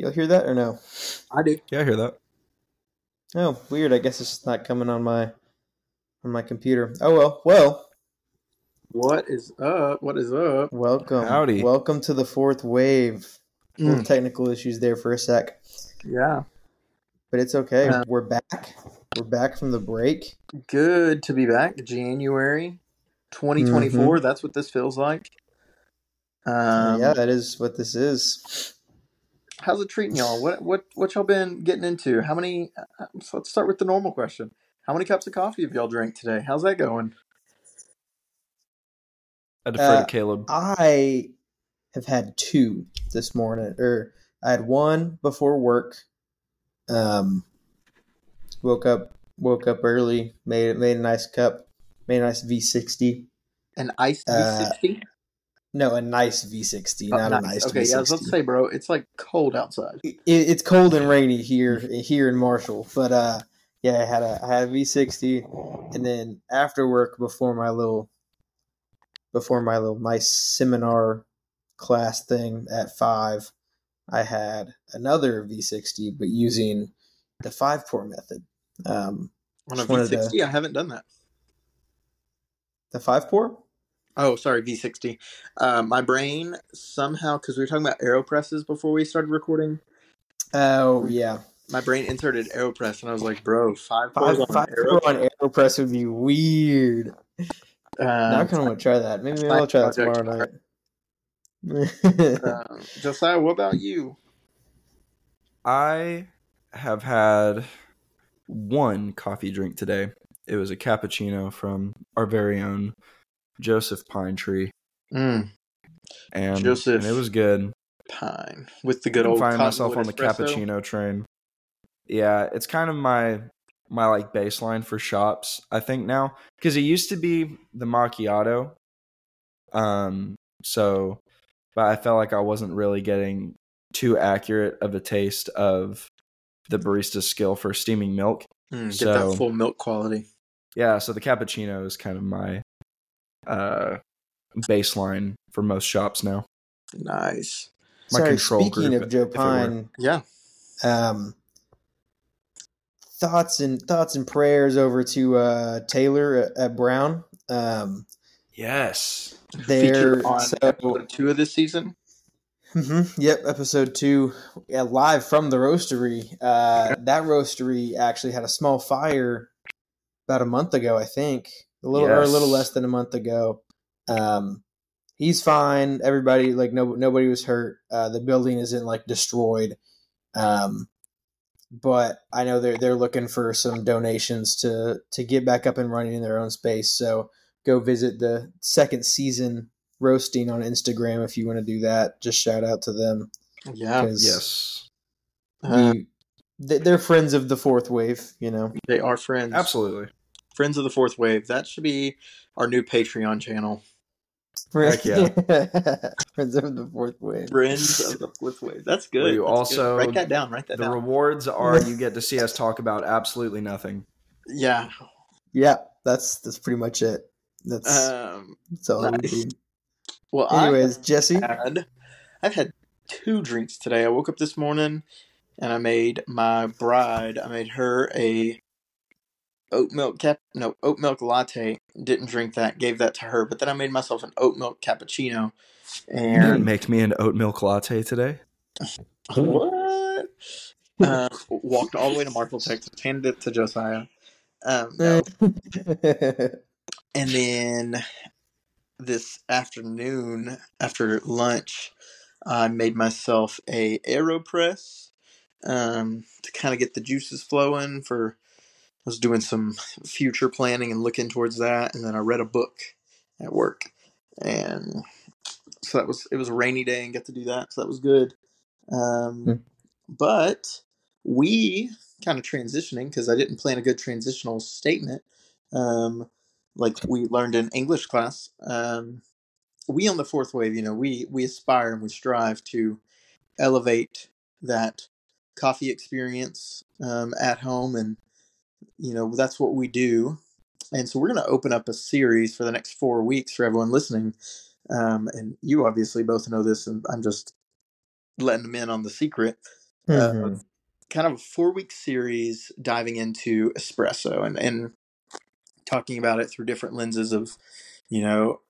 You'll hear that or no? I do. Yeah, I hear that. Oh, weird. I guess it's just not coming on my on my computer. Oh well. Well, What is up? What is up? welcome. Howdy. Welcome to the fourth wave. Little Mm, technical issues there for a sec, yeah. but it's okay. Uh, We're back. We're back from the break. Good to be back. January 2024. That's what this feels like. Um, yeah, that is what this is. How's it treating y'all? What what what y'all been getting into? How many? uh, So let's start with the normal question. How many cups of coffee have y'all drank today? How's that going? I defer Uh, to Caleb. I have had two this morning, or I had one before work. Um, woke up, woke up early, made made a nice cup, made a nice V sixty. An iced Uh, V60? No, a nice V60, not a nice. nice Okay, V yeah, I was about to say, bro, it's like cold outside. It, it's cold and rainy here here in Marshall, but uh, yeah, I had a I had a V sixty, and then after work before my little before my little nice seminar class thing at five, I had another V sixty, but using the five pour method. Um, On a Just wanted to- V60, I haven't done that. the five pour. Oh, sorry, V60. Uh, my brain somehow, because we were talking about AeroPresses before we started recording, Oh yeah, my brain inserted AeroPress, and I was like, bro, five five pours on five Aero. pour on Aeropress would be weird. now I Um, kind of want to try that. Maybe Side I'll try that tomorrow night. um, Josiah, what about you? I have had one coffee drink today. It was a cappuccino from our very own Joseph Pine Tree, Mm, and, Joseph. and it was good. pine with the good old finding myself on the espresso. cappuccino train. Yeah, it's kind of my my like baseline for shops. I think now because it used to be the macchiato. Um, so, but I felt like I wasn't really getting too accurate of a taste of the barista's skill for steaming milk. Mm, get So- that full milk quality. Yeah, so the cappuccino is kind of my uh baseline for most shops now. Nice. My Sorry, control speaking group, of Joe if it were. Pine, Yeah. um, thoughts and thoughts and prayers over to uh, Taylor at, at Brown. Um, Yes. they're Featured on so episode two of this season. Mhm, yep, episode two, yeah, live from the roastery. Uh, that roastery actually had a small fire about a month ago, I think, a little or a little less than a month ago. Um, he's fine. Everybody like no nobody was hurt. Uh, the building isn't like destroyed. Um, but I know they're they're looking for some donations to to get back up and running in their own space. So go visit the second season roasting on Instagram if you want to do that. Just shout out to them Yeah. 'cause Yes. Uh, we- they- they're friends of the fourth wave. You know, they are friends. Absolutely. Friends of the Fourth Wave. That should be our new Patreon channel. Heck yeah. friends of the fourth wave. Friends of the Fourth Wave. That's good. Where you That's good. also- write that down. Write that The down. rewards are you get to see us talk about absolutely nothing. yeah. Yeah, that's that's pretty much it. That's, Um, that's all we nice. do. well, Anyways, Jesse. Had I've had two drinks today. I woke up this morning and I made my bride. I made her a oat milk cap no oat milk latte. Didn't drink that. Gave that to her. But then I made myself an oat milk cappuccino. You didn't make me an oat milk latte today. what? Uh, walked all the way to Marshall, Texas. Handed it to Josiah. Um, no. And then this afternoon, after lunch, I made myself a AeroPress um, to kind of get the juices flowing. For was doing some future planning and looking towards that, and then I read a book at work, and so that was it was a rainy day and got to do that, so that was good. Um, Hmm. But we kind of transitioning because I didn't plan a good transitional statement. Um, like we learned in English class, um, we on the fourth wave, you know, we we aspire and we strive to elevate that coffee experience um, at home, and you know that's what we do. And so we're going to open up a series for the next four weeks for everyone listening. Um, and you obviously both know this, and I'm just letting them in on the secret. Mhm. uh, kind of a four week series diving into espresso and, and talking about it through different lenses of, you know,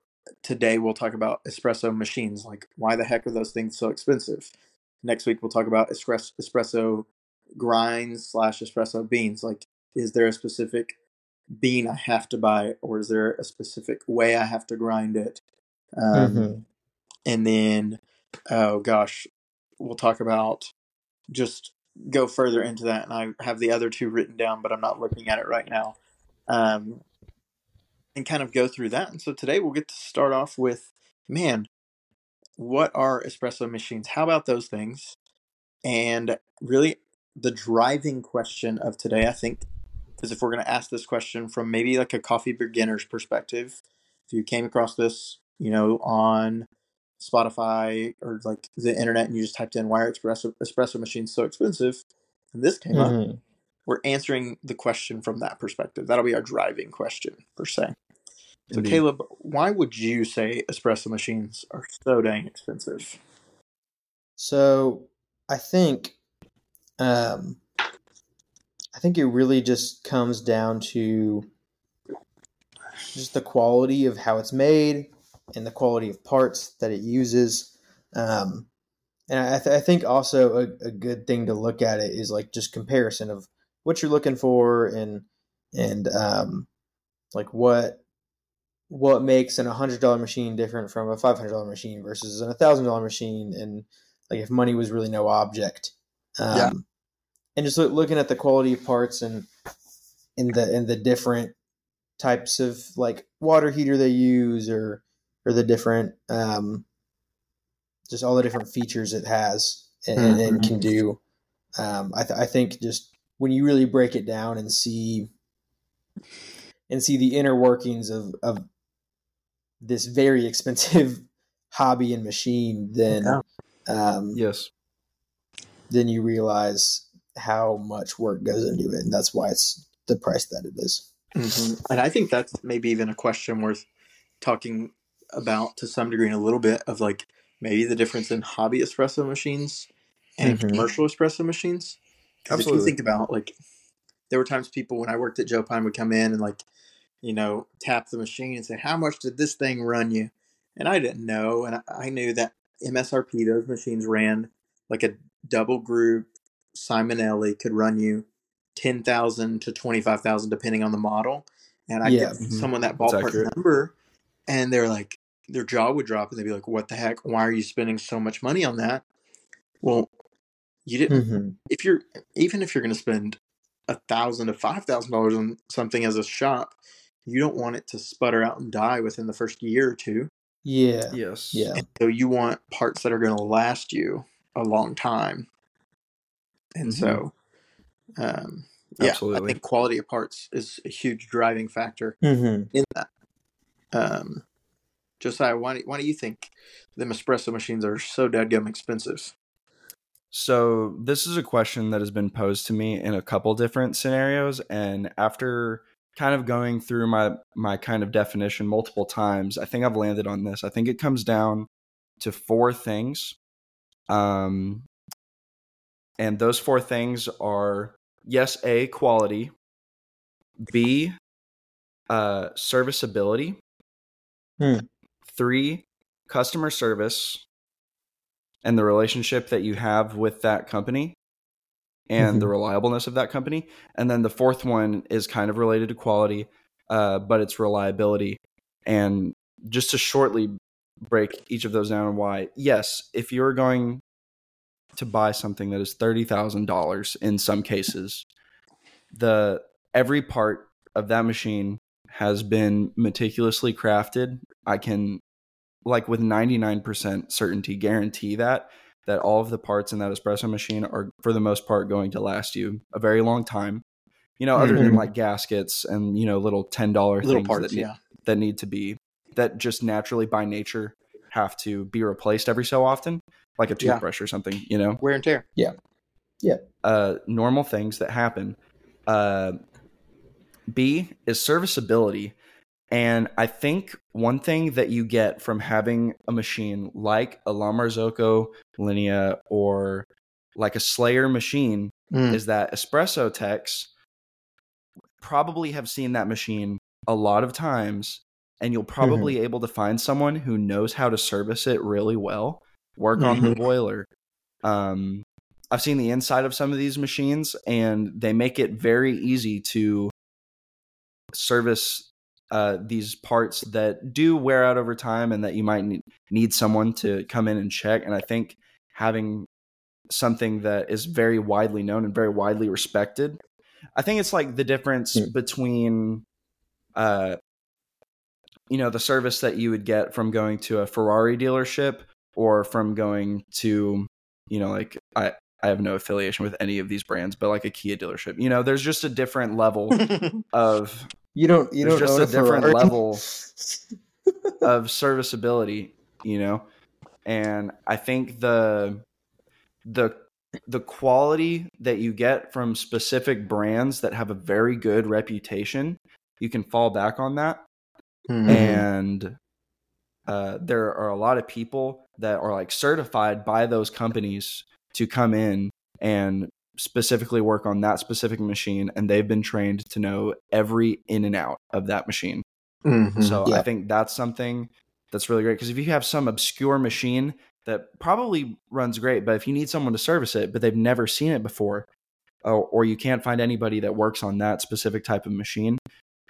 today we'll talk about espresso machines. Like, why the heck are those things so expensive? Next week we'll talk about espresso, espresso grinds slash espresso beans. Like, is there a specific bean I have to buy, or is there a specific way I have to grind it? Um, Mhm. and then oh gosh we'll talk about just go further into that and i have the other two written down but i'm not looking at it right now um, and kind of go through that and so today we'll get to start off with man what are espresso machines how about those things and really the driving question of today i think is if we're going to ask this question from maybe like a coffee beginner's perspective. If you came across this you know on Spotify or like the internet and you just typed in why are espresso espresso machines so expensive? and this came up Mhm. we're answering the question from that perspective. That'll be our driving question per se. So Indeed. caleb why would you say espresso machines are so dang expensive? So I think, um, think it really just comes down to just the quality of how it's made and the quality of parts that it uses. Um, and I, th- I think also a, a good thing to look at it is like just comparison of what you're looking for and and um, like what what makes an hundred dollar machine different from a five hundred dollar machine versus an thousand dollar machine and like if money was really no object um, Yeah. And just look, looking at the quality of parts and in the in the different types of like water heater they use or or the different um, just all the different features it has and, and, and can do um, I, th- I think just when you really break it down and see and see the inner workings of, of this very expensive hobby and machine then Yeah. um, Yes. then you realize how much work goes into it and that's why it's the price that it is. Mhm. And I think that's maybe even a question worth talking about to some degree in a little bit of like maybe the difference in hobby espresso machines and Mhm. commercial espresso machines. Because if you Absolutely. think about like, there were times people when I worked at Joe Pine would come in and like, you know, tap the machine and say, "How much did this thing run you?" And I didn't know, and I, I knew that MSRP those machines ran like a double group Simonelli could run you ten thousand to twenty five thousand depending on the model. And I Yeah. give Mhm. someone that ballpark accurate. number, and they're like, their jaw would drop, and they'd be like, "What the heck? Why are you spending so much money on that?" Well, you didn't. Mm-hmm. If you're even if you're going to spend a thousand to five thousand dollars on something as a shop, you don't want it to sputter out and die within the first year or two. Yeah. Yes. Yeah. And so you want parts that are going to last you a long time. And so, um, yeah, I think quality of parts is a huge driving factor Mm-hmm. in that. Um, Josiah, why do, why do you think them espresso machines are so dadgum expensive? So this is a question that has been posed to me in a couple different scenarios, and after kind of going through my my kind of definition multiple times, I think I've landed on this. I think it comes down to four things, um, and those four things are yes, a quality, b uh, serviceability, Hmm. three customer service, and the relationship that you have with that company and the reliableness of that company. And then the fourth one is kind of related to quality, uh, but it's reliability. And just to shortly break each of those down and why, yes, if you're going to buy something that is $30,000 in some cases, the every part of that machine has been meticulously crafted. I can like with 99% certainty guarantee that that all of the parts in that espresso machine are for the most part going to last you a very long time you know other than Mhm. like gaskets and you know little $10 Little things parts, that, need, yeah. that need to be that just naturally by nature have to be replaced every so often like a Yeah. toothbrush or something you know Wear and tear. Yeah. Yeah. Uh, normal things that happen. Uh, B is serviceability. And I think one thing that you get from having a machine like a La Marzocco Linea or like a Slayer machine Mm. is that espresso techs probably have seen that machine a lot of times and you'll probably able to find someone who knows how to service it really well work on the Mhm. boiler um i've seen the inside of some of these machines and they make it very easy to service uh, these parts that do wear out over time and that you might need, need someone to come in and check and i think having something that is very widely known and very widely respected i think it's like the difference Hmm. between uh you know the service that you would get from going to a ferrari dealership or from going to you know like i i have no affiliation with any of these brands but like a kia dealership you know there's just a different level of You don't. You There's don't just a different Ferrari. level. of serviceability, you know. And I think the the the quality that you get from specific brands that have a very good reputation, you can fall back on that. Mhm. And uh, there are a lot of people that are like certified by those companies to come in and specifically work on that specific machine and they've been trained to know every in and out of that machine Mhm. so Yeah. I think that's something that's really great because if you have some obscure machine that probably runs great, but if you need someone to service it, but they've never seen it before, or, or you can't find anybody that works on that specific type of machine,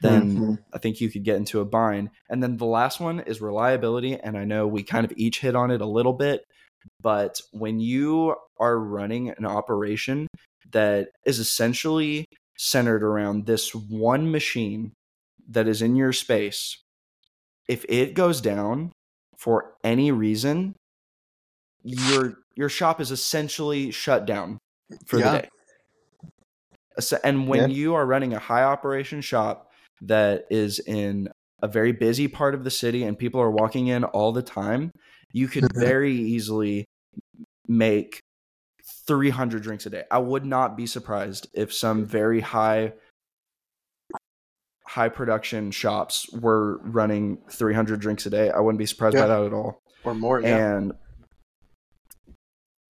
then Mhm. I think you could get into a bind. And then the last one is reliability. And I know we kind of each hit on it a little bit, but when you are running an operation that is essentially centered around this one machine that is in your space, if it goes down for any reason, your your shop is essentially shut down for Yeah. the day. And when you are running a high operation shop that is in a very busy part of the city and people are walking in all the time, you could Mhm. very easily make 300 drinks a day. I would not be surprised if some very high high production shops were running 300 drinks a day. I wouldn't be surprised Yeah. by that at all or more. Yeah. and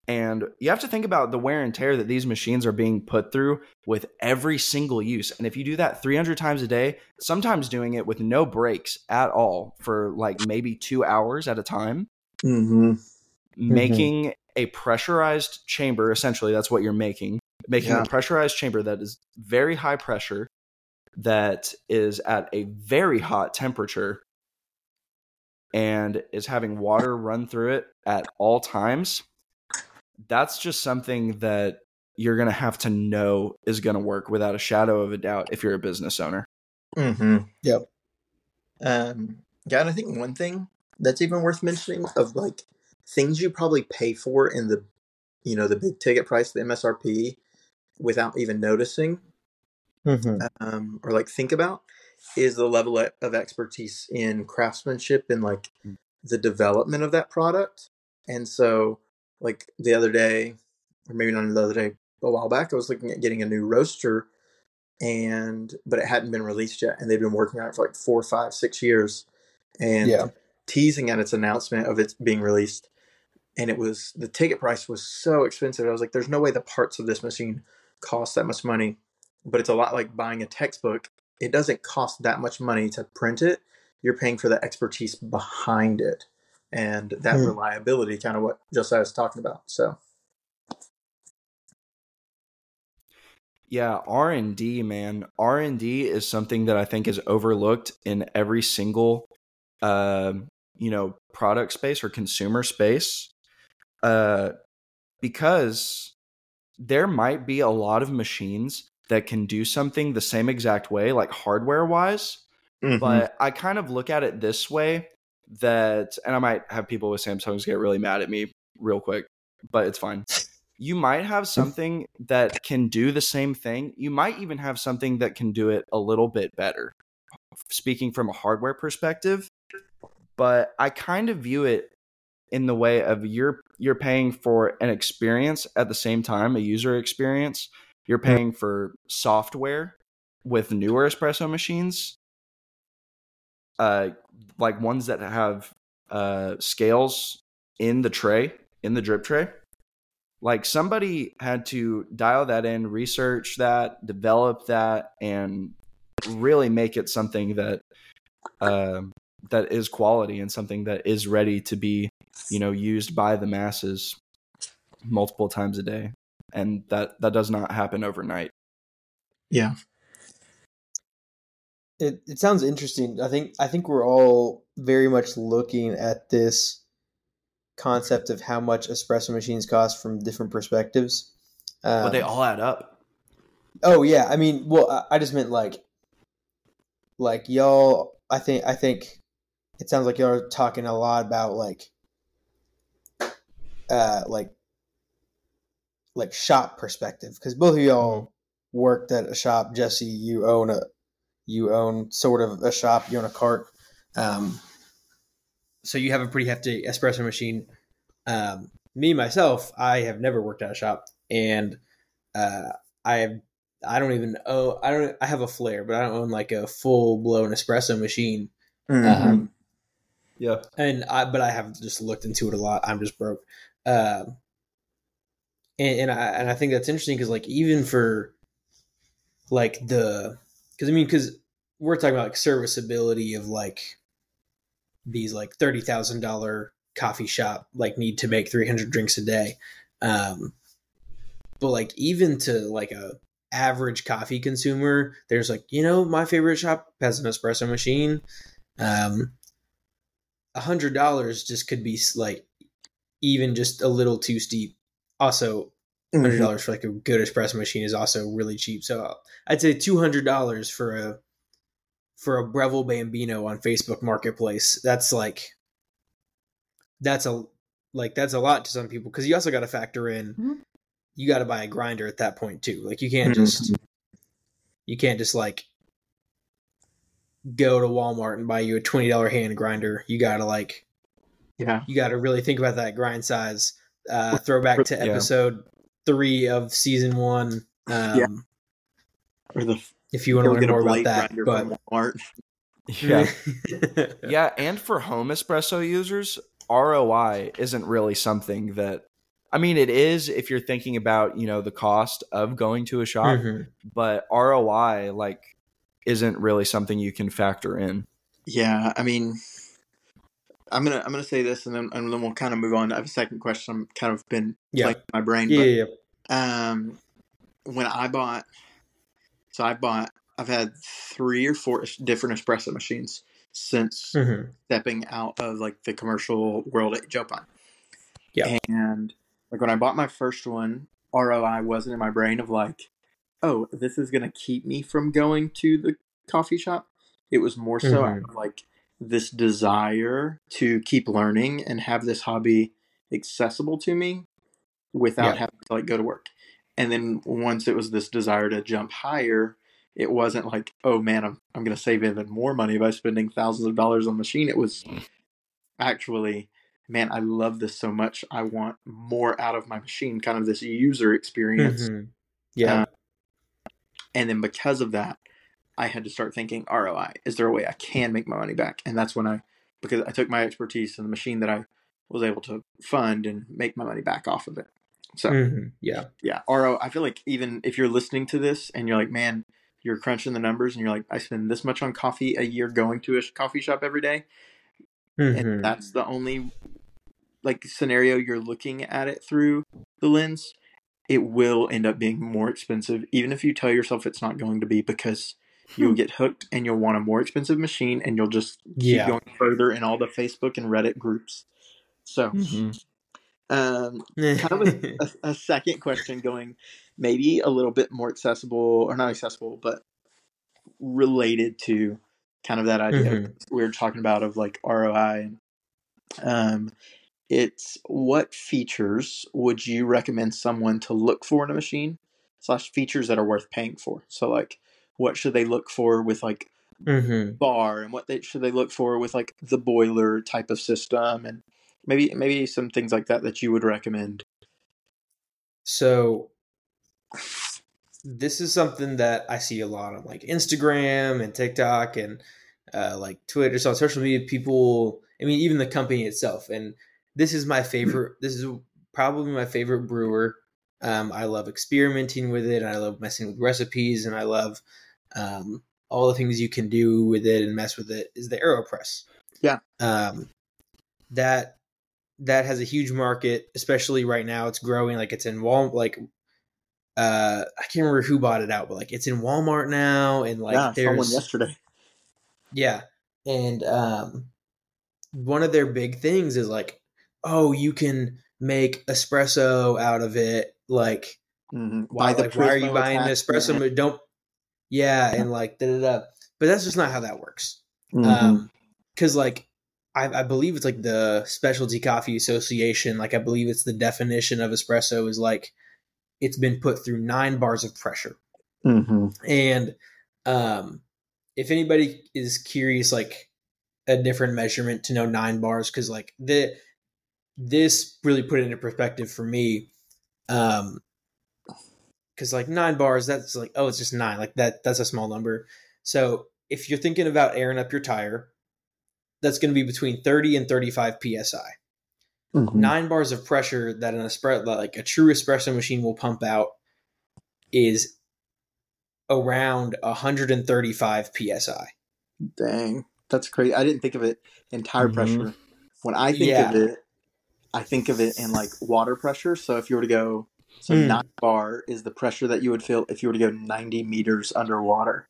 and you have to think about the wear and tear that these machines are being put through with every single use. And if you do that 300 times a day sometimes doing it with no breaks at all for like maybe two hours at a time. Hmm making a pressurized chamber essentially that's what you're making. Making Yeah. a pressurized chamber that is very high pressure that is at a very hot temperature and is having water run through it at all times that's just something that you're going to have to know is going to work without a shadow of a doubt if you're a business owner hmm Yep. Um, yeah, and I think one thing that's even worth mentioning of like things you probably pay for in the, you know, the big ticket price, the MSRP, without even noticing, Mhm. um, or like think about, is the level of expertise in craftsmanship and like Mm. the development of that product. And so, like the other day, or maybe not the other day, a while back, I was looking at getting a new roaster, and but it hadn't been released yet, and they've been working on it for like four, five, six years, and Yeah. teasing at its announcement of its being released. And it was the ticket price was so expensive. I was like, "There's no way the parts of this machine cost that much money." But it's a lot like buying a textbook. It doesn't cost that much money to print it. You're paying for the expertise behind it, and that Hmm. reliability, kind of what Josiah was talking about. So, Yeah, R and D, man. R and D is something that I think is overlooked in every single, um, you know, product space or consumer space, uh, because there might be a lot of machines that can do something the same exact way, like hardware wise. Mm-hmm. But I kind of look at it this way that, and I might have people with Samsungs get really mad at me real quick, but it's fine. You might have hmm. something that can do the same thing. You might even have something that can do it a little bit better, speaking from a hardware perspective. But I kind of view it in the way of you're you're paying for an experience at the same time, a user experience. You're hmm. paying for software with newer espresso machines uh, like ones that have uh, scales in the tray, in the drip tray. Like somebody had to dial that in, research that, develop that, and really make it something that uh, that is quality and something that is ready to be, you know, used by the masses multiple times a day. And that that does not happen overnight. Yeah. It it sounds interesting. I think I think we're all very much looking at this concept of how much espresso machines cost from different perspectives. Um, But they all add up. Oh yeah, I mean, well, I, I just meant like, like y'all. I think I think it sounds like y'all are talking a lot about like, uh, like, like shop perspective because both of y'all worked at a shop. Jesse, you own a, you own sort of a shop. You own a cart. Um, so you have a pretty hefty espresso machine. Um, me myself, I have never worked at a shop, and uh, I have I don't even own I don't I have a Flair, but I don't own like a full blown espresso machine. Mm-hmm. Um, Yeah. and I but I have just looked into it a lot. I'm just broke. Um, and, and I and I think that's interesting because like even for like the because I mean because we're talking about like serviceability of like these like thirty thousand dollar coffee shop like need to make three hundred drinks a day, um, but like even to like a average coffee consumer, there's like you know my favorite shop has an espresso machine. Um, a hundred dollars just could be like even just a little too steep. Also, hundred Mm-hmm. dollars for like a good espresso machine is also really cheap. So I'd say two hundred dollars for a for a Breville Bambino on Facebook Marketplace. That's like that's a like that's a lot to some people because you also got to factor in Mhm. you got to buy a grinder at that point too. Like you can't just you can't just like go to Walmart and buy you a twenty dollar hand grinder. You got to like Yeah. you got to really think about that grind size. Uh, throwback to Yeah. episode three of season one. Um, Yeah. Or the If you want to learn more about that, grinder but Walmart. Yeah. yeah, and for home espresso users, ROI isn't really something that I mean it is if you're thinking about, you know, the cost of going to a shop, Mhm. but ROI like isn't really something you can factor in. Yeah, I mean, I'm gonna I'm gonna say this, and then and then we'll kind of move on. I have a second question. I'm kind of been Yeah. playing my brain, yeah, but yeah, yeah. um, when I bought, so I bought, I've had three or four different espresso machines since Mhm. stepping out of like the commercial world at Joe Pine. Yeah. And like when I bought my first one, ROI wasn't in my brain of like, oh, this is gonna keep me from going to the coffee shop. It was more so Mhm. like this desire to keep learning and have this hobby accessible to me without Yeah. having to like go to work. And then once it was this desire to jump higher, it wasn't like, oh man, I'm I'm gonna save even more money by spending thousands of dollars on the machine. It was actually, man, I love this so much. I want more out of my machine, kind of this user experience. Mhm. Yeah. Uh, And then because of that, I had to start thinking ROI. Is there a way I can make my money back? And that's when I, because I took my expertise in the machine that I was able to fund and make my money back off of it. So Mhm. Yeah. yeah, RO. I feel like even if you're listening to this and you're like, man, you're crunching the numbers and you're like, I spend this much on coffee a year going to a coffee shop every day, Mhm. and that's the only like scenario you're looking at it through the lens. It will end up being more expensive, even if you tell yourself it's not going to be, because you'll get hooked and you'll want a more expensive machine, and you'll just keep Yeah. going further in all the Facebook and Reddit groups. So, Mhm. Um, kind of a, a, second question going maybe a little bit more accessible or not accessible but related to kind of that idea Mhm. we were talking about of like roi and um it's what features would you recommend someone to look for in a machine slash features that are worth paying for so like what should they look for with like Mhm. bar and what they should they look for with like the boiler type of system and maybe maybe some things like that that you would recommend So this is something that I see a lot on like Instagram and TikTok and uh, like Twitter, so on social media. People, I mean, even the company itself. And this is my favorite. This is probably my favorite brewer. Um, I love experimenting with it. I love messing with recipes, and I love um, all the things you can do with it and mess with it. Is the Aeropress? Yeah. Um, that that has a huge market, especially right now. It's growing. Like it's in Wal, like uh, I can't remember who bought it out, but like it's in Walmart now, and like yeah, someone there's yesterday. yeah, and um, one of their big things is like, oh, you can make espresso out of it. Like, Mhm. why, the like, why are you buying an espresso? But don't, yeah, and like da da da. But that's just not how that works. Mhm. Um, because like I, I believe it's like the Specialty Coffee Association. Like I believe it's the definition of espresso is like it's been put through nine bars of pressure. Mhm. And um, if anybody is curious, like a different measurement to know nine bars, because like the this really put it into perspective for me. Um, because like nine bars, that's like oh, it's just nine. Like that, that's a small number. So if you're thinking about airing up your tire, that's going to be between thirty and thirty-five psi Mhm. nine bars of pressure that an espresso like a true espresso machine will pump out is around 135 psi Dang, that's crazy. I didn't think of it in tire Mhm. pressure. When I think Yeah. of it, I think of it in like water pressure. So if you were to go, so Hmm. nine bar is the pressure that you would feel if you were to go 90 meters underwater.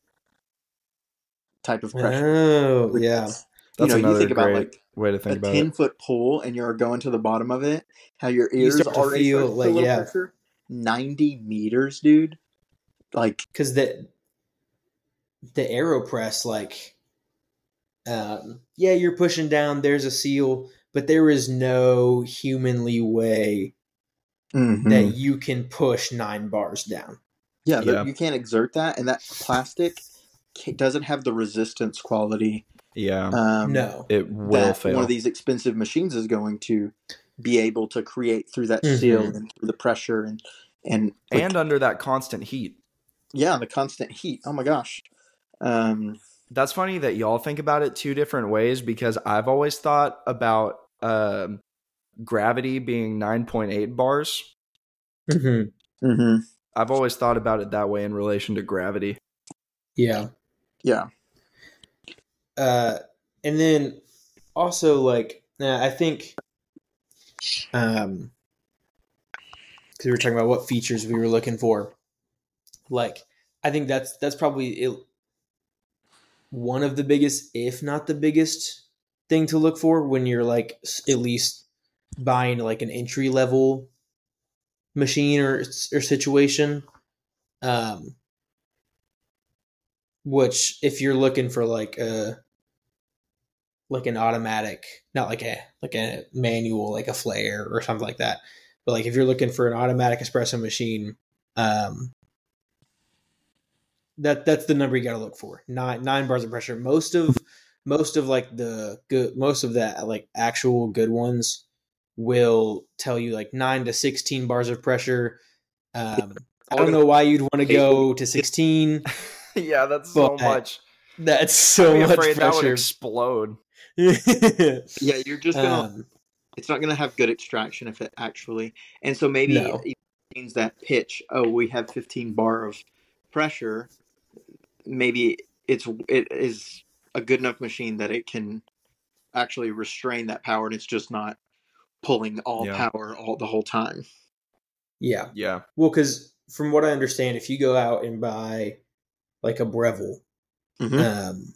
Type of pressure. oh yeah is- That's you know, you think about like way to a think about 10 it. foot pool and you're going to the bottom of it, how your ears to already feel, like, a yeah. pressure. 90 meters, dude. Like, because the the aeropress like um yeah you're pushing down there's a seal but there is no humanly way mhm. that you can push nine bars down Yeah, Yeah. but you can't exert that, and that plastic doesn't have the resistance quality. Yeah, Um, no it will that fail. one of these expensive machines is going to be able to create through that Mhm. seal and through the pressure and and like, and under that constant heat. yeah, the constant heat. Oh my gosh. Um, That's funny that y'all think about it two different ways because I've always thought about um, gravity being 9.8 bars. Mhm. mhm. I've always thought about it that way in relation to gravity. yeah Yeah. Uh, and then also like uh, I think um because we were talking about what features we were looking for like I think that's that's probably it, one of the biggest if not the biggest thing to look for when you're like at least buying like an entry level machine or or situation um which if you're looking for like a like an automatic not like a like a manual like a Flair or something like that. But like if you're looking for an automatic espresso machine um that that's the number you got to look for. Nine nine bars of pressure. Most of most of like the good most of that like actual good ones will tell you like 9 to 16 bars of pressure. Um i don't know why you'd want to go to 16 yeah, that's so much. that's so much afraid that would pressure. explode. Yeah, you're just gonna. um, it's not gonna have good extraction if it actually. And so maybe No. it means that pitch. Oh, we have 15 bar of pressure. Maybe it's it is a good enough machine that it can actually restrain that power, and it's just not pulling all Yeah. power all the whole time. yeah Yeah, Well, because from what I understand, if you go out and buy like a Breville, Mhm. um,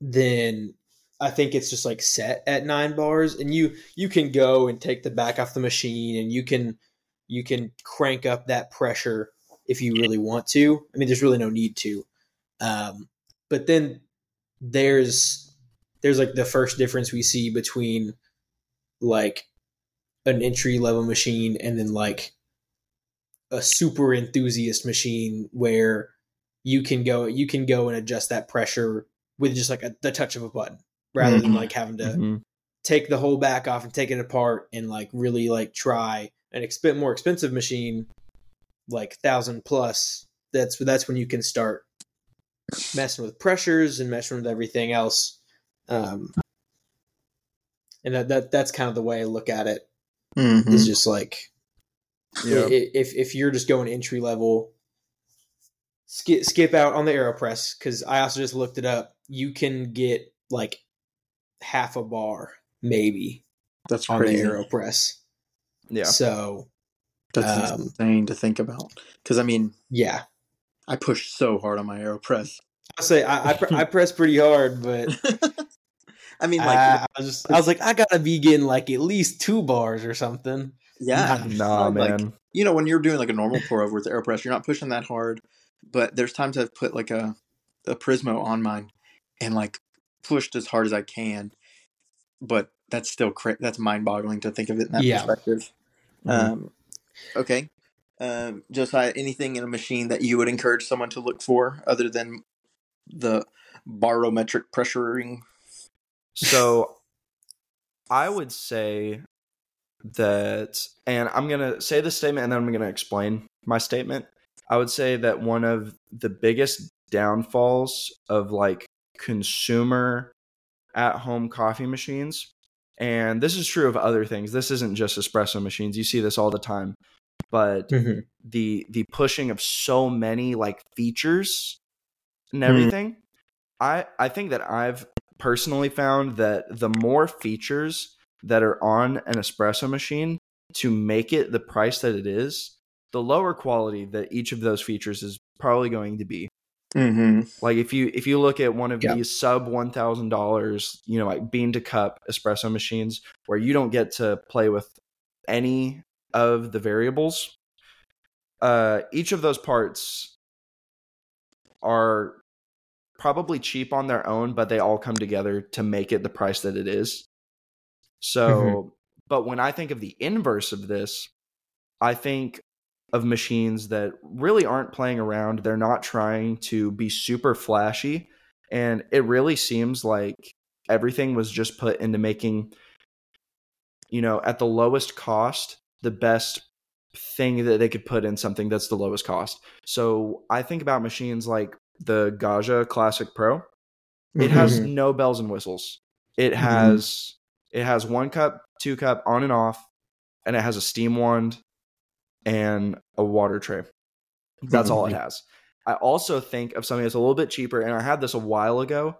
then I think it's just like set at nine bars, and you you can go and take the back off the machine, and you can you can crank up that pressure if you really want to. I mean, there's really no need to, um, but then there's there's like the first difference we see between like an entry level machine and then like a super enthusiast machine where you can go you can go and adjust that pressure with just like a, the touch of a button rather than Mhm. like having to Mhm. take the whole back off and take it apart and like really like try an exp- more expensive machine like thousand plus that's that's when you can start messing with pressures and messing with everything else um and that, that that's kind of the way i look at it Mhm. is just like Yeah. if if you're just going entry level, skip skip out on the Aeropress because I also just looked it up. You can get like half a bar maybe That's on crazy. the Aeropress. Yeah. So That's Um, insane to think about. Because I mean, yeah, I push so hard on my Aeropress. I say I I, pr- I press pretty hard, but I mean, like, I, I was just I was like I gotta be getting like at least two bars or something. yeah, Nah, like, man. you know, when you're doing like a normal pour over with Aeropress, you're not pushing that hard. But there's times I've put like a a Prismo on mine and like pushed as hard as I can. But that's still cra- that's mind boggling to think of it in that Yeah. perspective. Mhm. Um, okay, um, Josiah, anything in a machine that you would encourage someone to look for other than the barometric pressuring? So I would say that, and I'm going to say the statement and then I'm going to explain my statement. I would say that one of the biggest downfalls of like consumer at home coffee machines, and this is true of other things, this isn't just espresso machines, you see this all the time, but mm-hmm. the the pushing of so many like features and mm-hmm. everything i i think that i've personally found that the more features that are on an espresso machine to make it the price that it is the lower quality that each of those features is probably going to be Mm-hmm. like if you if you look at one of Yeah. these sub one thousand dollars, you know, like bean to cup espresso machines where you don't get to play with any of the variables, uh, each of those parts are probably cheap on their own, but they all come together to make it the price that it is. So, but when I think of the inverse of this, I think of machines that really aren't playing around. They're not trying to be super flashy. And it really seems like everything was just put into making, you know, at the lowest cost, the best thing that they could put in something that's the lowest cost. So I think about machines like the Gaggia Classic Pro. It has mm-hmm. no bells and whistles. It mm-hmm. has it has one cup, two cup on and off, and it has a steam wand and a water tray. That's all it has. I also think of something that's a little bit cheaper, and I had this a while ago.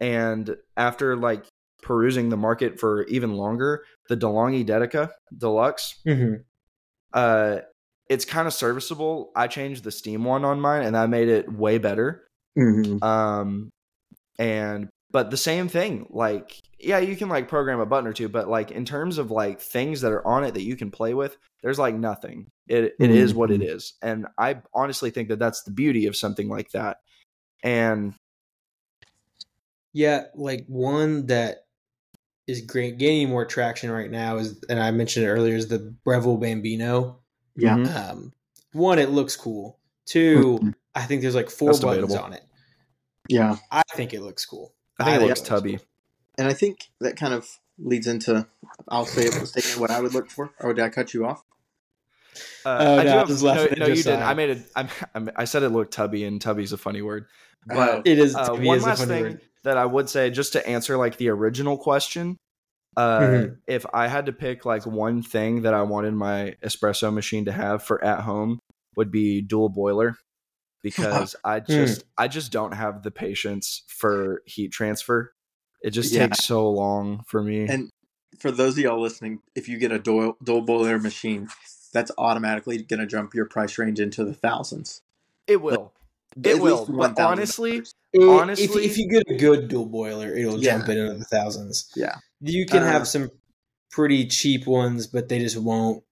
And after like perusing the market for even longer, the DeLonghi Dedica Deluxe, Mhm. uh, it's kind of serviceable. I changed the steam wand on mine, and that made it way better. Mm-hmm. Um, and but the same thing, like yeah, you can like program a button or two, but like in terms of like things that are on it that you can play with, there's like nothing. It it is what it is, and I honestly think that that's the beauty of something like that. And Yeah, like one that is great, gaining more traction right now is, and I mentioned it earlier, is the Breville Bambino. Yeah. Mhm. Um, one, it looks cool. Two, I think there's like four That's buttons debatable. on it. Yeah. I think it looks cool. I think it looks looks tubby. And I think that kind of leads into I'll say it was statement what I would look for. Or did I cut you off? Uh, Oh, I do no, I have, was no, no, you didn't. I made it. I, I, I said it looked tubby, and tubby's a funny word. Oh. But It is. uh, one is a last funny thing word. that I would say, just to answer like the original question, uh, Mhm. if I had to pick like one thing that I wanted my espresso machine to have for at home, would be dual boiler, because I just I just don't have the patience for heat transfer. It just Yeah. takes so long for me. And for those of y'all listening, if you get a dual, dual boiler machine, that's automatically going to jump your price range into the thousands. it will. At It least will. But honestly, If- honestly- if, if you get a good dual boiler, it'll Yeah. jump into the thousands. Yeah. You can Uh, have some pretty cheap ones, but they just won't.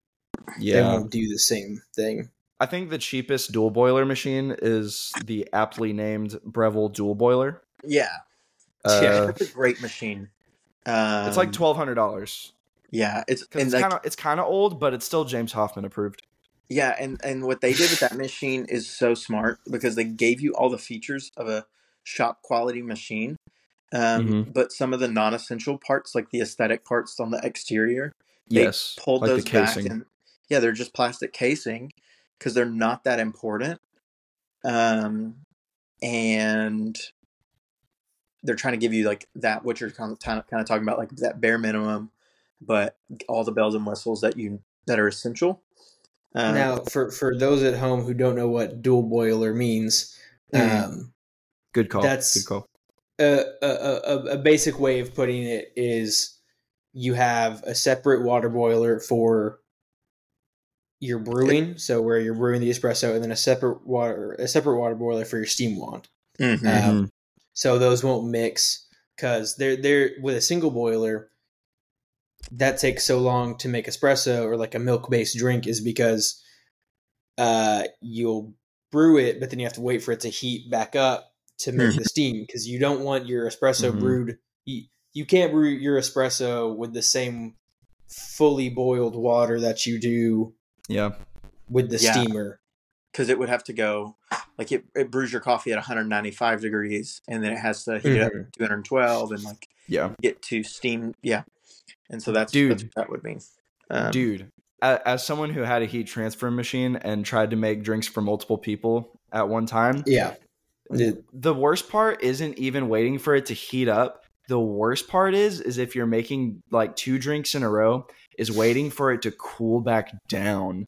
Yeah, They won't do the same thing. I think the cheapest dual boiler machine is the aptly named Breville dual boiler. yeah, Uh, Yeah. that's a great machine. Um, It's like twelve hundred dollars. Yeah, it's it's like, kind of it's kind of old, but it's still James Hoffmann approved. yeah, and and what they did with that machine is so smart because they gave you all the features of a shop quality machine, um, Mhm. but some of the non-essential parts, like the aesthetic parts on the exterior, They Yes, pulled like those back and yeah they're just plastic casing because they're not that important um and they're trying to give you like that what you're kind of kind of talking about like that bare minimum but all the bells and whistles that you that are essential. Uh, now, for for those at home who don't know what dual boiler means, Mhm. um, Good call. That's- good call. a, a, a, a basic way of putting it is you have a separate water boiler for your brewing, so where you're brewing the espresso, and then a separate water a separate water boiler for your steam wand. mhm. Um, so those won't mix because they're they're with a single boiler. That takes so long to make espresso or like a milk based drink is because uh, you'll brew it, but then you have to wait for it to heat back up to make the steam because you don't want your espresso Mhm. brewed. You, you can't brew your espresso with the same fully boiled water that you do Yeah. with the Yeah. steamer. because it would have to go like it, it brews your coffee at 195 degrees and then it has to heat it up Mhm. to 212 and like Yeah. get to steam yeah and so that's, Dude. that's what that would mean um, Dude, as someone who had a heat transfer machine and tried to make drinks for multiple people at one time, Yeah. It- the worst part isn't even waiting for it to heat up. The worst part is is if you're making like two drinks in a row, is waiting for it to cool back down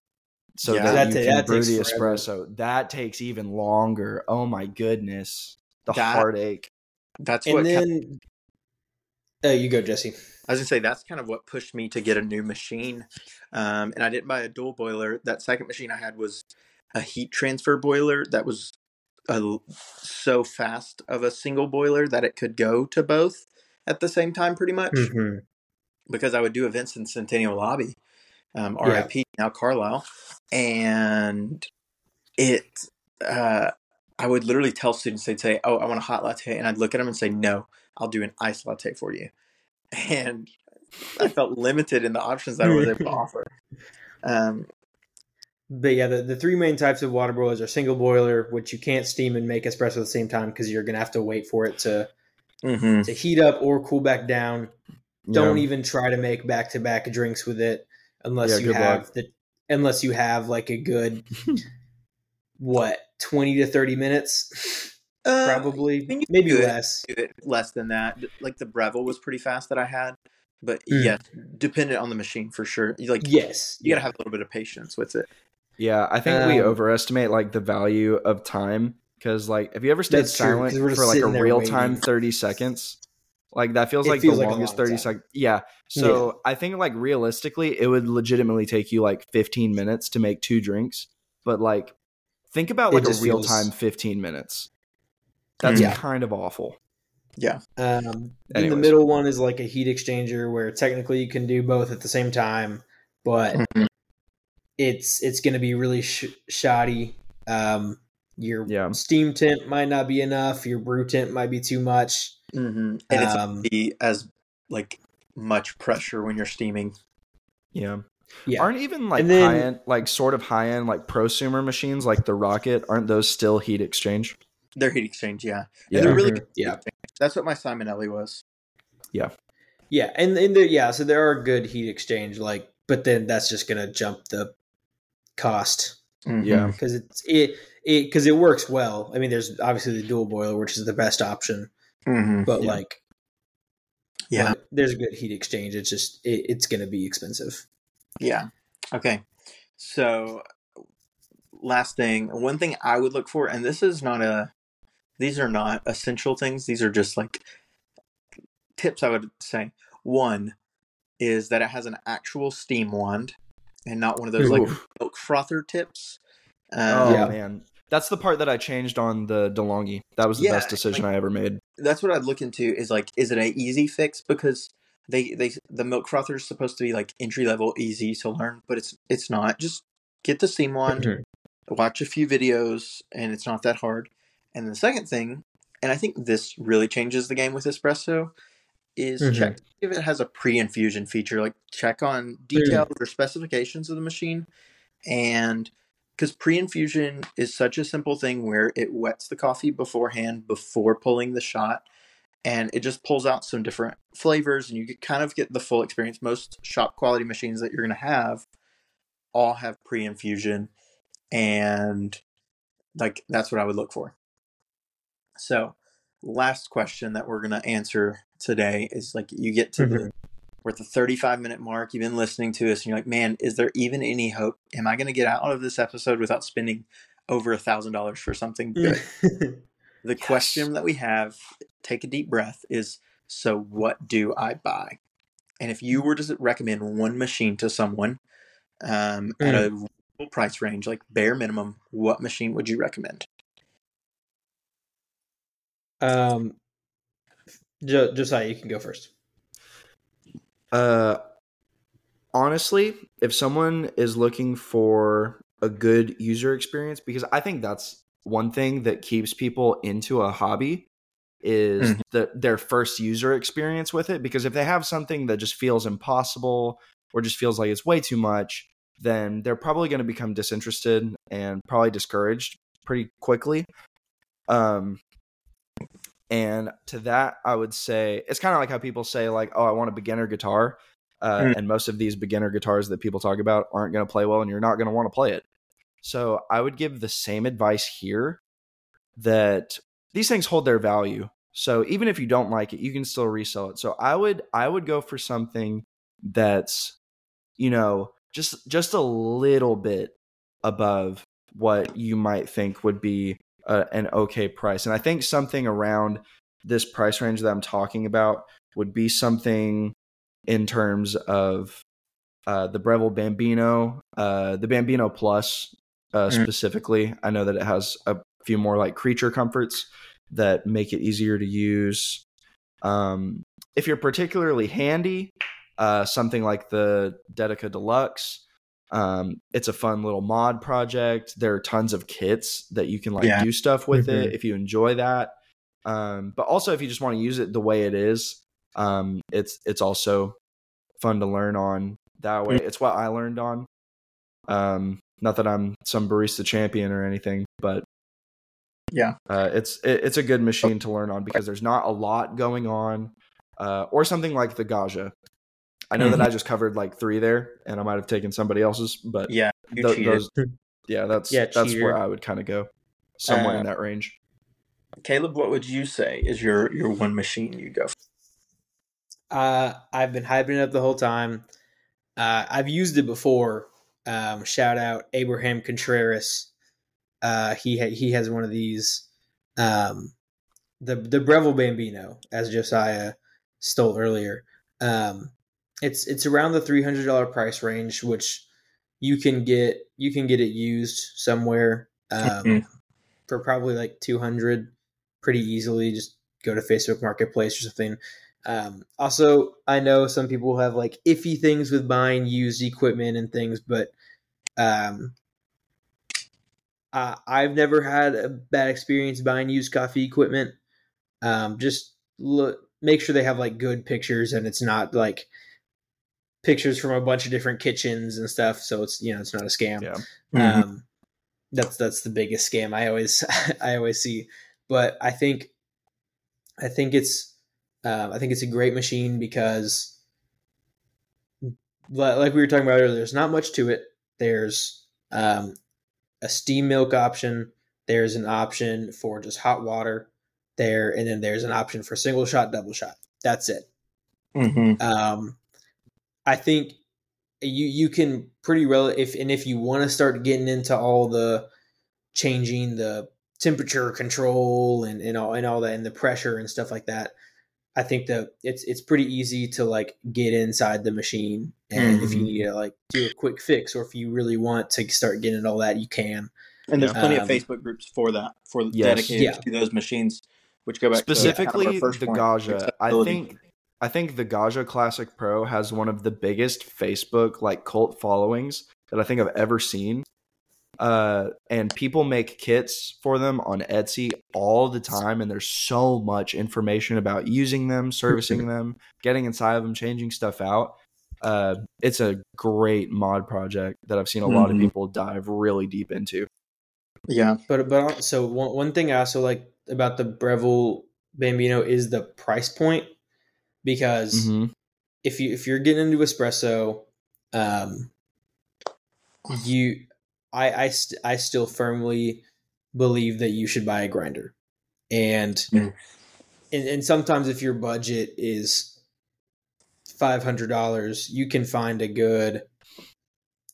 so Yeah. that, That you ta- can that brew takes the forever. espresso. That takes even longer. Oh my goodness. The That- heartache. that's and what kind then, uh, you go, Jesse. I was gonna say that's kind of what pushed me to get a new machine, um, and I didn't buy a dual boiler. That second machine I had was a heat transfer boiler that was a l so fast of a single boiler that it could go to both at the same time, pretty much. Mm-hmm. Because I would do events in Centennial Lobby, um, Yeah. RIP now Carlisle, and it. Uh, I would literally tell students they'd say, "Oh, I want a hot latte," and I'd look at them and say, "No, I'll do an iced latte for you." And I felt limited in the options that I was able to offer. Um, But yeah, the, the three main types of water boilers are single boiler, which you can't steam and make espresso at the same time because you're gonna have to wait for it to mhm. to heat up or cool back down. Don't Yeah. even try to make back to back drinks with it unless Yeah, you have luck. the unless you have like a good what twenty to thirty minutes, Uh, probably mean, you maybe could. less. do it less than that. Like the Breville was pretty fast that I had, but Mm. yes, dependent on the machine for sure. You like Yes, you gotta have a little bit of patience with it. Yeah, I think we Um, overestimate like the value of time because like have you ever stayed silent true, silent 'cause we're just for like a sitting there real time 30 seconds? Like that feels It like feels the like longest long 30 seconds. Yeah. So I think like realistically it would legitimately take you like 15 minutes to make two drinks, but like think about like a just real feels- time 15 minutes. That's Yeah. kind of awful. Yeah, Um, then the middle one is like a heat exchanger where technically you can do both at the same time, but Mhm. it's it's going to be really sh- shoddy. Um, your Yeah. steam temp might not be enough. Your brew temp might be too much. Hmm and it's Um, not be as like much pressure when you're steaming. Yeah. Yeah, Aren't even like then- high end like sort of high end like prosumer machines like the Rocket aren't those still heat exchange? Their heat exchange, yeah, Yeah. and they're really Mhm. good. Yeah. exchange. That's what my Simonelli was. yeah, Yeah, and and there, yeah, so there are good heat exchange like, but then that's just going to jump the cost Mhm. Yeah. because it's it it because it works well. I mean, there's obviously the dual boiler, which is the best option, Mhm. but Yeah. like yeah, there's a good heat exchange. It's just it, it's going to be expensive. Yeah. Okay. So, last thing, one thing I would look for, and this is not a, these are not essential things. These are just like tips I would say. One is that it has an actual steam wand and not one of those like Oof. milk frother tips. Oh Um, Yeah. man. That's the part that I changed on the DeLonghi. That was the Yeah, best decision I ever made. that's what I'd look into is like, is it an easy fix? Because they, they, the milk frother is supposed to be like entry level, easy to learn, but it's, it's not. Just get the steam wand, Mhm. watch a few videos, and it's not that hard. And the second thing, and I think this really changes the game with espresso, is Mhm. check if it has a pre-infusion feature. Like check on details or specifications of the machine, and because pre-infusion is such a simple thing where it wets the coffee beforehand before pulling the shot, and it just pulls out some different flavors, and you kind of get the full experience. Most shop quality machines that you're going to have all have pre-infusion and like that's what I would look for. So, last question that we're going to answer today is like you get to mm-hmm. the we're at the 35 minute mark. You've been listening to us, and you're like, man, is there even any hope? Am I going to get out of this episode without spending over a thousand dollars for something good? the Yes. question that we have, take a deep breath, is so what do I buy? And if you were to recommend one machine to someone um, at a price range, like bare minimum, what machine would you recommend? um, jo- Josiah, you can go first. Uh, honestly, if someone is looking for a good user experience, because I think that's one thing that keeps people into a hobby is Mhm. the their first user experience with it. Because if they have something that just feels impossible or just feels like it's way too much, then they're probably going to become disinterested and probably discouraged pretty quickly. Um, and to that, I would say it's kind of like how people say, like, "Oh, I want a beginner guitar," uh, Mm. and most of these beginner guitars that people talk about aren't going to play well, and you're not going to want to play it. So I would give the same advice here that these things hold their value. So even if you don't like it, you can still resell it. So I would I would go for something that's you know just just a little bit above what you might think would be an okay price. And I think something around this price range that I'm talking about would be something in terms of uh, the Breville Bambino, uh, the Bambino Plus uh, Mm. specifically. I know that it has a few more like creature comforts that make it easier to use. Um, if you're particularly handy, uh, something like the Dedica Deluxe, um, it's a fun little mod project. There are tons of kits that you can like Yeah. do stuff with it Mhm. if you enjoy that. Um, but also if you just want to use it the way it is, um, it's it's also fun to learn on that way. It's what I learned on. Um, not that I'm some barista champion or anything, but Yeah. uh, it's it, it's a good machine to learn on because there's not a lot going on, uh, or something like the Gaggia. I know that I just covered like three there, and I might have taken somebody else's, but Yeah. You tho- cheated. those, yeah, that's Yeah, that's cheater. where I would kind of go, somewhere Uh, in that range. Caleb, what would you say is your, your one machine you go for? Uh, I've been hyping it up the whole time. Uh, I've used it before. Um, shout out Abraham Contreras. Uh, he ha- he has one of these. Um, the the Breville Bambino, as Josiah stole earlier. Um, it's it's around the three hundred dollar price range, which you can get you can get it used somewhere um, Mhm. for probably like two hundred pretty easily. Just go to Facebook Marketplace or something. Um, also, I know some people have like iffy things with buying used equipment and things, but um, uh, I've never had a bad experience buying used coffee equipment. Um, just look, make sure they have like good pictures and it's not like pictures from a bunch of different kitchens and stuff. So it's you know it's not a scam. Yeah. Mm-hmm. Um, that's that's the biggest scam I always I always see. But I think I think it's uh, I think it's a great machine because like we were talking about earlier, there's not much to it. There's um, a steam milk option. There's an option for just hot water there, and then there's an option for single shot, double shot. That's it. Mm-hmm. Um, I think you you can pretty rel if and if you want to start getting into all the changing the temperature control and, and all and all that and the pressure and stuff like that. I think that it's it's pretty easy to like get inside the machine and if you Mhm. need to like do a quick fix or if you really want to start getting all that you can. And there's plenty Um, of Facebook groups for that, for Yes. dedicated Yeah. to those machines, which go back Specifically, to kind of first the point, Gaggia. I think I think the Gaggia Classic Pro has one of the biggest Facebook like cult followings that I think I've ever seen. Uh, and people make kits for them on Etsy all the time, and there's so much information about using them, servicing them, getting inside of them, changing stuff out. Uh, it's a great mod project that I've seen a lot of Mhm. people dive really deep into. Yeah. But but so one one thing I also like about the Breville Bambino is the price point because Mhm. if you if you're getting into espresso, um, you I I st- I still firmly believe that you should buy a grinder, and Mm. and and sometimes if your budget is five hundred dollars, you can find a good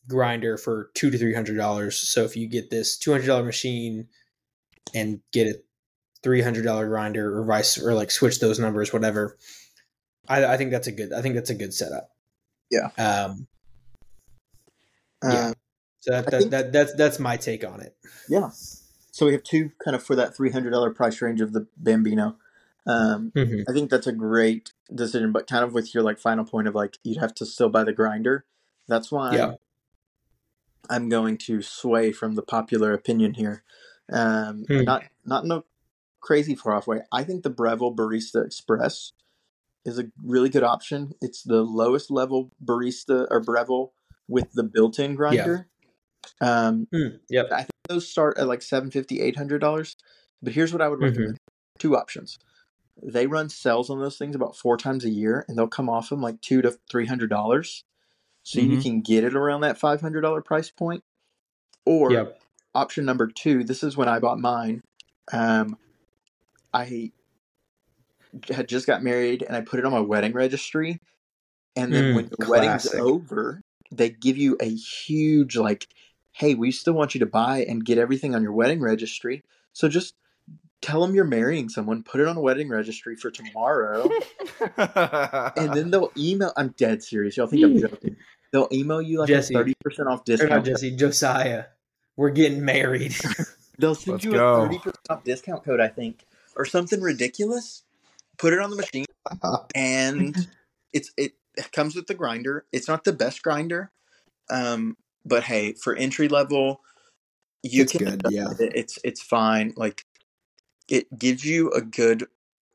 grinder for two to three hundred dollars. So if you get this two hundred dollar machine and get a three hundred dollar grinder or vice or like switch those numbers, whatever. I, I think that's a good. I think that's a good setup. Yeah. Um. Uh, Yeah. So that, that, think- that that's that's my take on it. yeah. So we have two kind of for that three hundred dollar price range of the Bambino. Um, Mm-hmm. I think that's a great decision, but kind of with your like final point of like you'd have to still buy the grinder. That's why Yeah. I'm going to sway from the popular opinion here. Um, Hmm. Not not in a crazy far off way. I think the Breville Barista Express is a really good option. It's the lowest level barista or Breville with the built-in grinder. Um, Yep. I think those start at like 750 800 dollars. But here's what I would Mhm. recommend: two options. They run sales on those things about four times a year, and they'll come off them like two to three hundred dollars. So you Mhm. can get it around that five hundred dollar price point. Or Yep. option number two, this is when I bought mine. Um, I had just got married and I put it on my wedding registry. And then Mm, when the wedding's over, they give you a huge like, hey, we still want you to buy and get everything on your wedding registry. So just tell them you're marrying someone, put it on a wedding registry for tomorrow, and then they'll email. I'm dead serious. Y'all think I'm joking? They'll email you like Jesse. a thirty percent off Or not discount. Jesse, Josiah. We're getting married. They'll send Let's you go. a thirty percent off discount code, I think, or something ridiculous. Put it on the machine, and it's it comes with the grinder. It's not the best grinder, um, but hey, for entry level, you It's can. good, yeah. it. It's it's fine. Like it gives you a good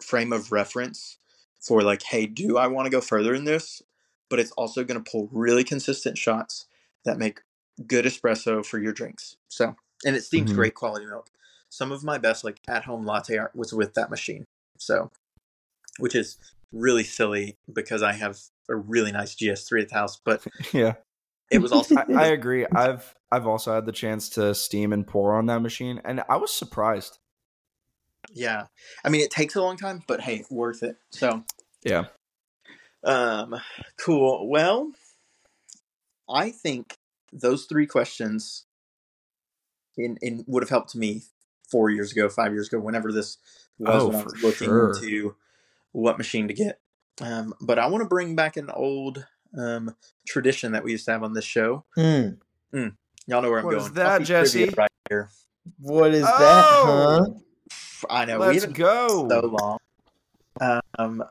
frame of reference for like, hey, do I want to go further in this? But it's also going to pull really consistent shots that make good espresso for your drinks. So, and it steams Mhm. great quality milk. Some of my best like at home latte art was with that machine. So, which is really silly because I have a really nice GS3 at the house, but yeah, it was also I, I agree. I've I've also had the chance to steam and pour on that machine, and I was surprised. yeah. I mean, it takes a long time, but hey, worth it. So, Yeah. Um, cool. Well, I think those three questions in, in would have helped me four years ago, five years ago, whenever this was Oh, when I for was looking sure. into what machine to get. Um, but I want to bring back an old um, tradition that we used to have on this show. Mm. Y'all know where I'm What going. is that, Jesse? Right here. What is Oh! that, huh? I know. we Let's haven't go. so long. Um,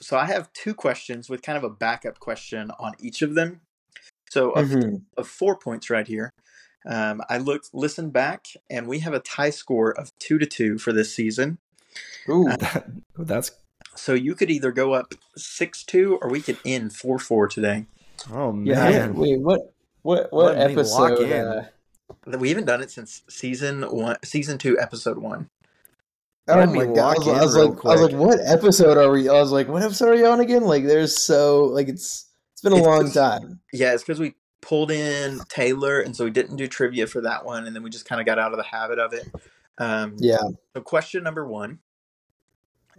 so I have two questions with kind of a backup question on each of them. So of, Mhm. of four points right here. Um, I looked, listened back, and we have a tie score of two to two for this season. Ooh. That- that's So you could either go up six two, or we could end four four today. oh man. yeah. Wait, what? What? What Let episode? in. Uh, We haven't done it since season one, season two, episode one. oh Let my me god! I lock was, in I was real like, I was like, what episode are we? I was like, what episode are you on again? Like, there's so like it's it's been a It's- long time. Yeah, it's because we pulled in Taylor, and so we didn't do trivia for that one, and then we just kind of got out of the habit of it. Um, Yeah. So, question number one.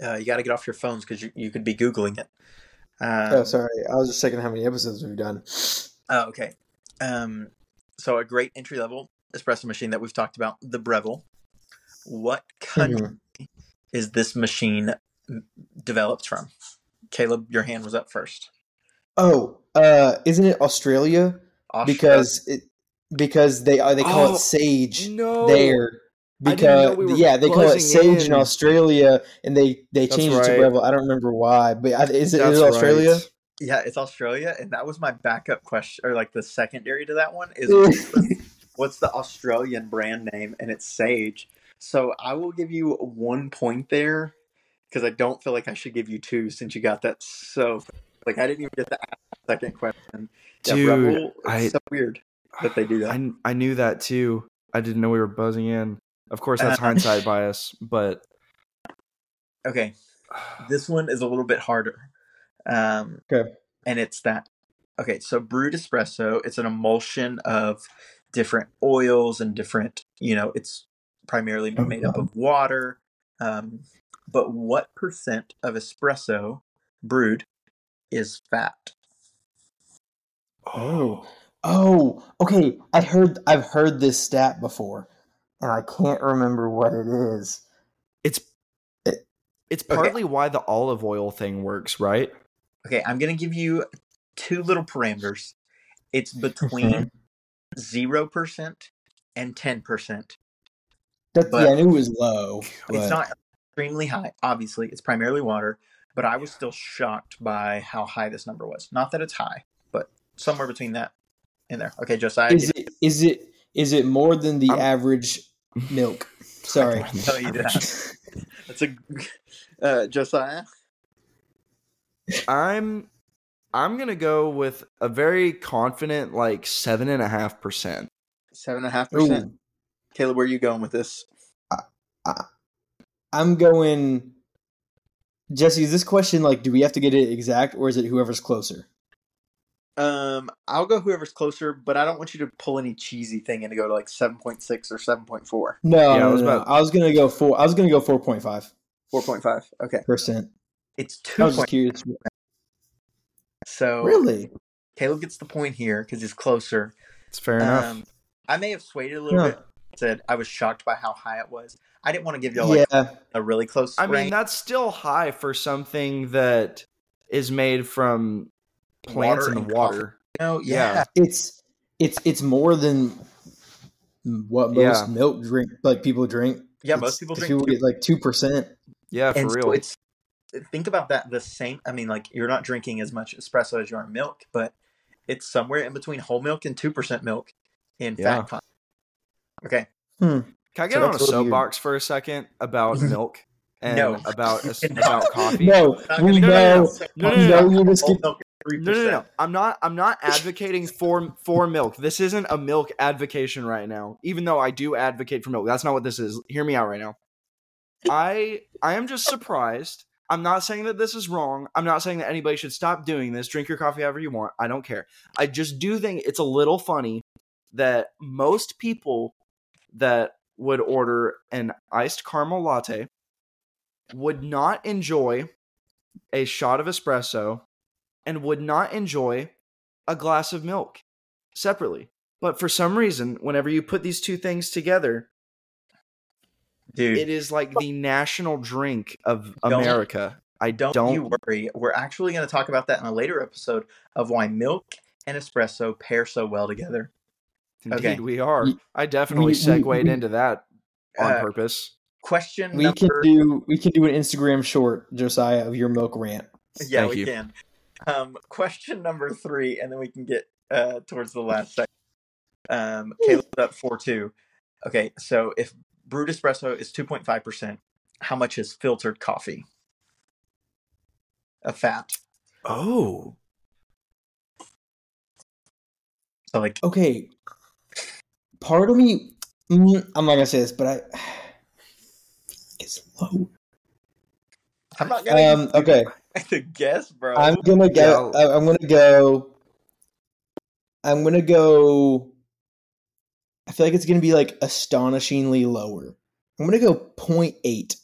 Uh, you got to get off your phones because you, you could be Googling it. Um, oh, sorry. I was just checking how many episodes we've done. oh, okay. Um, so, a great entry level espresso machine that we've talked about, the Breville. What country Mhm. is this machine developed from? Caleb, your hand was up first. Oh, uh, isn't it Australia? Australia. Because it because they uh, they call Oh, it sage No. there. I didn't know Because we were yeah, they call it sage in. in. Australia, and they they That's changed it to right. Breville. I don't remember why, but I, is it, That's is it Australia? right. Yeah, it's Australia, and that was my backup question, or like the secondary to that one is what's the- what's the Australian brand name? And it's Sage. So I will give you one point there because I don't feel like I should give you two since you got that so like I didn't even get the second question. Yeah, Dude, Rebel, it's I- so weird that they do that. I, I knew that too. I didn't know we were buzzing in. Of course, that's Uh, hindsight bias, but Okay, this one is a little bit harder. Um, Okay. And it's that. Okay, so brewed espresso, it's an emulsion of different oils and different, you know, it's primarily Oh, made up of water. Um, but what percent of espresso brewed is fat. Oh, oh, okay. I heard I've heard this stat before, and I can't remember what it is. It's It- it's Okay. partly why the olive oil thing works, right? Okay, I'm gonna give you two little parameters. It's mm-hmm. between zero percent and ten percent. That, But- yeah, I knew it was low. It's not extremely high. Obviously, it's primarily water, but I was still shocked by how high this number was. Not that it's high, but somewhere between that and there. Okay, Josiah. Is it is it is it more than the I'm- average milk? Sorry. tell you that. That's a uh, Josiah. I'm I'm gonna go with a very confident like seven and a half percent. Seven and a half percent. Ooh, Caleb, where are you going with this? I'm going. Jesse, is this question like, do we have to get it exact, or is it whoever's closer? Um, I'll go whoever's closer, but I don't want you to pull any cheesy thing and to go to like seven point six or seven point four. No, Yeah, I was no, no. about- I was gonna go four. I was gonna go four point five. Four point five. Okay, percent. it's two. I two was just curious. So Really? Caleb gets the point here because he's closer. It's fair enough. Um, I may have swayed it a little Yeah. bit. Said I was shocked by how high it was. I didn't want to give y'all like yeah. a really close. I mean, that's still high for something that is made from plants Water and and water. no, yeah. yeah, It's it's it's more than what most Yeah. milk drink like people drink. yeah. It's- Most people drink. People two- like two percent. Yeah, for and so real. it's think about that. The same. I mean, like you're not drinking as much espresso as you are milk, but it's somewhere in between whole milk and two percent milk in Yeah. fat content. Okay. Hmm. Can I So get on a that's a little weird. soapbox for a second about mm-hmm. milk and No. about about coffee? No, Not we gonna no, know. no, no, no, we no. know you just Whole get. milk is 3%. No, no, no. I'm not. I'm not advocating for for milk. This isn't a milk advocation right now. Even though I do advocate for milk, that's not what this is. Hear me out right now. I I am just surprised. I'm not saying that this is wrong. I'm not saying that anybody should stop doing this. Drink your coffee however you want. I don't care. I just do think it's a little funny that most people that would order an iced caramel latte would not enjoy a shot of espresso and would not enjoy a glass of milk separately. But for some reason, whenever you put these two things together, dude. it is like the national drink of Don't- America. I don't, don't, you worry. We're actually going to talk about that in a later episode of why milk and espresso pair so well together. Indeed, okay. we are. I definitely we- segued we- into that on Uh, purpose. Question We can do. We can do an Instagram short, Josiah, of your milk rant. yeah, Thank we you. can. Um, question number three, and then we can get uh, towards the last section. Um, Caleb's up four two. Okay, so if brewed espresso is two point five percent, how much is filtered coffee? A fat. Oh, So like Okay. Part of me, mm, I'm not gonna say this, but I. It's low. I'm not gonna Um. Okay. to guess, bro. I'm gonna go. Yeah. I- I'm gonna go. I'm gonna go. I feel like it's gonna be like astonishingly lower. I'm gonna go 0.8.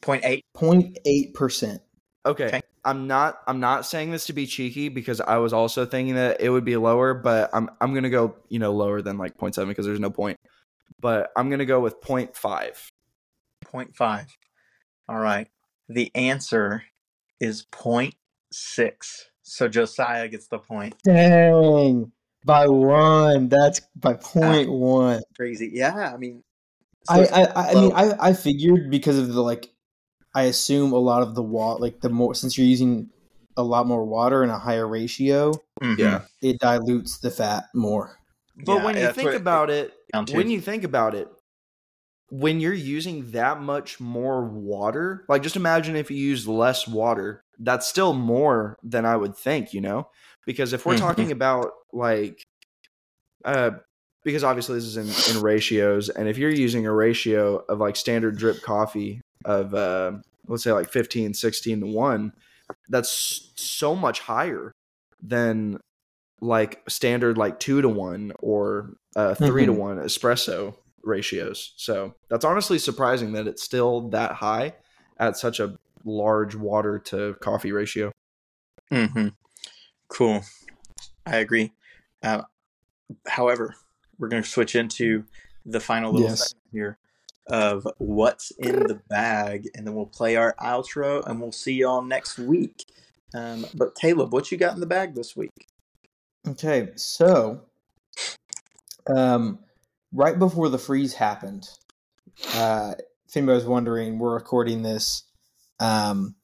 Point eight. 0.8 percent. okay. Okay. I'm not. I'm not saying this to be cheeky because I was also thinking that it would be lower, but I'm. I'm gonna go. You know, lower than like 0.7 because there's no point. But I'm gonna go with 0.5. 0.5. All right. The answer is 0.6. So Josiah gets the point. Dang. By one. That's by point one. Crazy. Yeah, I mean, so I, I, I I mean, I, I figured because of the like, I assume a lot of the water, like the more since you're using a lot more water in a higher ratio, Mhm. Yeah. it dilutes the fat more. But Yeah, when you think about it, down to. when you think about it, when you're using that much more water, like just imagine if you use less water, that's still more than I would think, you know? Because if we're Mhm. talking about like uh because obviously this is in, in ratios, and if you're using a ratio of like standard drip coffee of uh let's say like 15, 16 to 1, that's so much higher than like standard like two to one or uh, 3 to Mhm. one espresso ratios. So that's honestly surprising that it's still that high at such a large water to coffee ratio. Mm-hmm. Cool. I agree. Uh, however, we're going to switch into the final little Yes. segment here of what's in the bag, and then we'll play our outro, and we'll see y'all next week. Um, but Caleb, what you got in the bag this week? Okay, so um, right before the freeze happened, uh, if anybody was wondering, we're recording this um,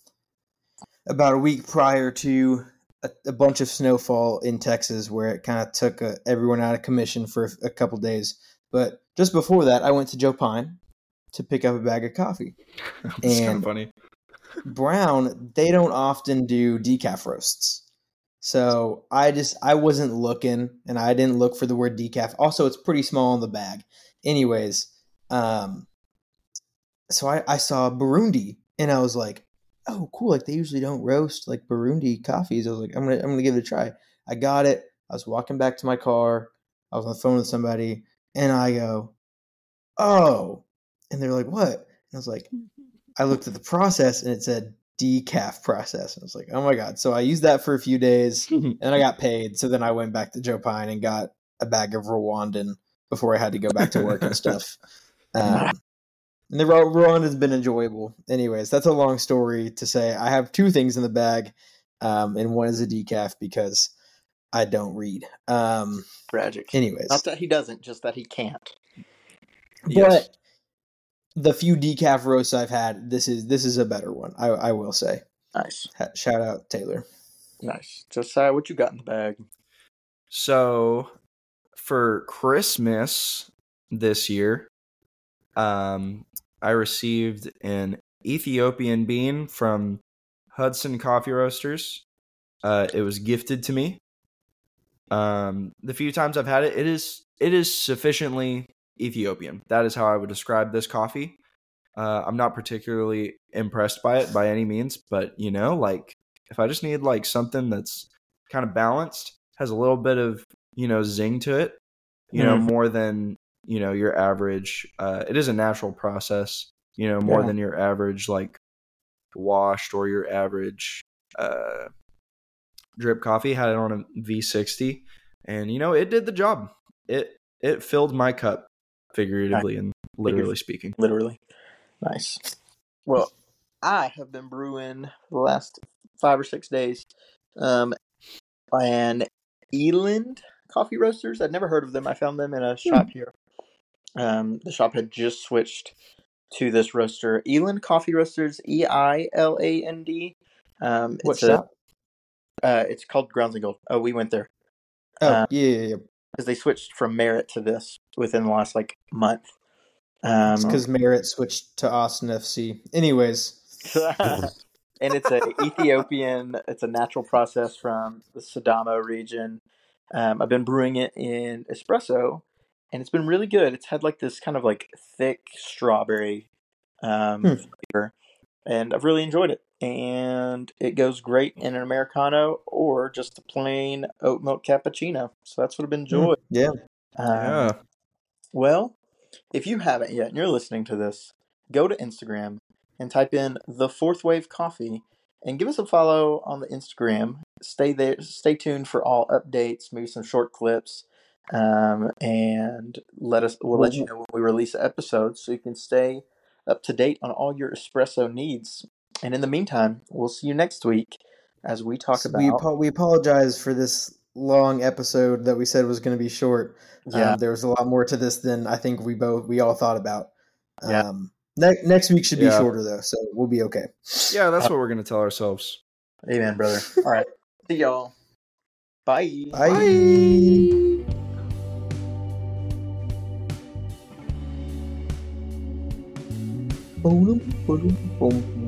about a week prior to a, a bunch of snowfall in Texas, where it kind of took uh everyone out of commission for a, a couple days. But just before that, I went to Joe Pine to pick up a bag of coffee. it's kind And- of funny. Brown, they don't often do decaf roasts. So I just I wasn't looking and I didn't look for the word decaf. Also, it's pretty small in the bag. Anyways, um so I, I saw Burundi and I was like, oh cool, like they usually don't roast like Burundi coffees. I was like, I'm gonna I'm gonna give it a try. I got it. I was walking back to my car. I was on the phone with somebody and I go, Oh. And they're like, What? And I was like, I looked at the process and it said decaf process. I was like, oh my god. So I used that for a few days and I got paid. So then I went back to Joe Pine and got a bag of Rwandan before I had to go back to work and stuff. Um, and the Rw- Rwanda's been enjoyable. Anyways, that's a long story to say. I have two things in the bag, um, and one is a decaf because I don't read. Um, Tragic. anyways, Not that he doesn't, just that he can't. but Yes. The few decaf roasts I've had, this is this is a better one. I, I will say. Nice, Ha- Shout out Taylor. nice. Josiah, what you got in the bag? So for Christmas this year, um, I received an Ethiopian bean from Hudson Coffee Roasters. Uh, it was gifted to me. Um, the few times I've had it, it is it is sufficiently Ethiopian. That is how I would describe this coffee. Uh, I'm not particularly impressed by it by any means, but you know, like if I just need like something that's kind of balanced, has a little bit of you know zing to it, you know, Mhm. more than you know your average. Uh, it is a natural process, you know, more Yeah. than your average like washed or your average uh, drip coffee. Had it on a V60, and you know it did the job. It it filled my cup, figuratively and literally speaking. Literally. Nice. Well, I have been brewing the last five or six days. Um, and Eiland Coffee Roasters. I'd never heard of them. I found them in a shop here. Um, the shop had just switched to this roaster. Eiland Coffee Roasters. E I L A N D. Um, What it's a- shop? uh, it's called Grounds and Gold. Oh, we went there Oh, uh, yeah, yeah, yeah. Because they switched from Merit to this within the last like month. Um, because Merit switched to Austin FC. Anyways, and it's a Ethiopian. It's a natural process from the Sidamo region. Um, I've been brewing it in espresso, and it's been really good. It's had like this kind of like thick strawberry um, Hmm. flavor, and I've really enjoyed it. And it goes great in an americano or just a plain oat milk cappuccino. So that's what I've been enjoying. yeah, Um, yeah. well, if you haven't yet and you're listening to this, go to Instagram and type in the fourth wave coffee and give us a follow on the Instagram. Stay there, stay tuned for all updates, maybe some short clips, um, and let us. We'll let you know when we release episodes, so you can stay up to date on all your espresso needs. And in the meantime, we'll see you next week as we talk about. we apo- we apologize for this long episode that we said was going to be short. yeah, Um, there was a lot more to this than I think we both we all thought about. Yeah. Um, ne- next week should be Yeah. shorter though, so we'll be okay. Yeah, that's what we're gonna tell ourselves. amen, brother. all right, see y'all. Bye. Bye. Boom, boom, boom.